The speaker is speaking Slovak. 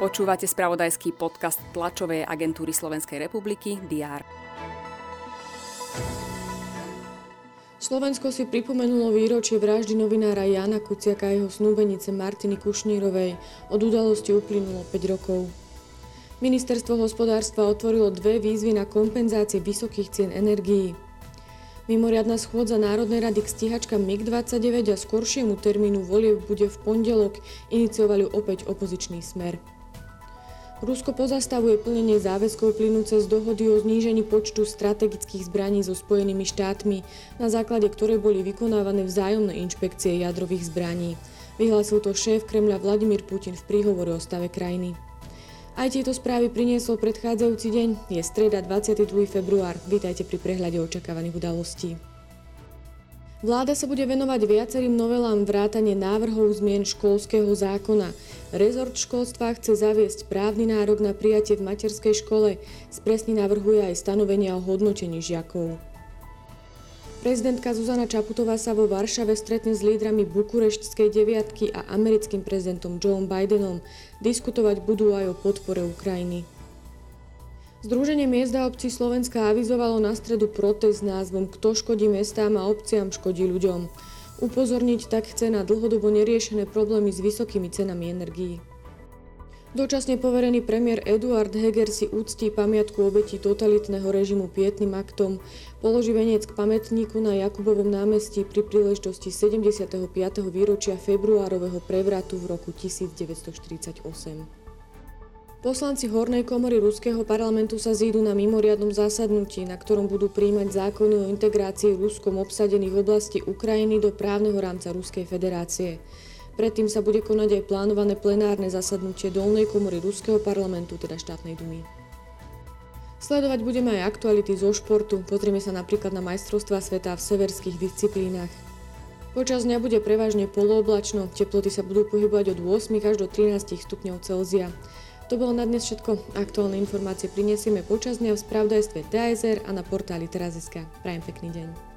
Počúvate spravodajský podcast tlačovej agentúry Slovenskej republiky DR. Slovensko si pripomenulo výročie vraždy novinára Jana Kuciaka a jeho snúbenice Martiny Kušnírovej. Od udalosti uplynulo 5 rokov. Ministerstvo hospodárstva otvorilo dve výzvy na kompenzácie vysokých cien energií. Mimoriadná schôdza Národnej rady k stíhačkám MiG-29 a skoršiemu termínu volieb bude v pondelok, iniciovali opäť opozičný smer. Rusko pozastavuje plnenie záväzkov plynúce z dohody o znížení počtu strategických zbraní so Spojenými štátmi, na základe ktorej boli vykonávané vzájomné inšpekcie jadrových zbraní. Vyhlásil to šéf Kremľa Vladimír Putin v príhovore o stave krajiny. Aj tieto správy priniesol predchádzajúci deň. Je streda 22. február. Vítajte pri prehľade očakávaných udalostí. Vláda sa bude venovať viacerým novelám vrátane návrhov zmien školského zákona. Rezort školstva chce zaviesť právny nárok na prijatie v materskej škole. Spresne navrhuje aj stanovenia o hodnotení žiakov. Prezidentka Zuzana Čaputová sa vo Varšave stretne s lídrami Bukureštskej deviatky a americkým prezidentom Joe Bidenom. Diskutovať budú aj o podpore Ukrajiny. Združenie miest a obcí Slovenska avizovalo na stredu protest s názvom Kto škodí mestám a obciam škodí ľuďom. Upozorniť tak chce na dlhodobo neriešené problémy s vysokými cenami energií. Dočasne poverený premiér Eduard Heger si úctí pamiatku obetí totalitného režimu pietným aktom, položí veniec k pamätníku na Jakubovom námestí pri príležitosti 75. výročia februárového prevratu v roku 1948. Poslanci Hornej komory Ruského parlamentu sa zídu na mimoriadnom zasadnutí, na ktorom budú príjmať zákony o integrácii Ruskom obsadených oblastí Ukrajiny do právneho rámca Ruskej federácie. Predtým sa bude konať aj plánované plenárne zasadnutie Dolnej komory Ruského parlamentu, teda štátnej dumy. Sledovať budeme aj aktuality zo športu, pozrieme sa napríklad na majstrovstvá sveta v severských disciplínach. Počas dňa bude prevažne polooblačno, teploty sa budú pohybovať od 8 až do 13 stupňov Celzia. To bolo na dnes všetko. Aktuálne informácie prinesieme počas dňa v spravodajstve TASR a na portáli teraz.sk. Prajem pekný deň.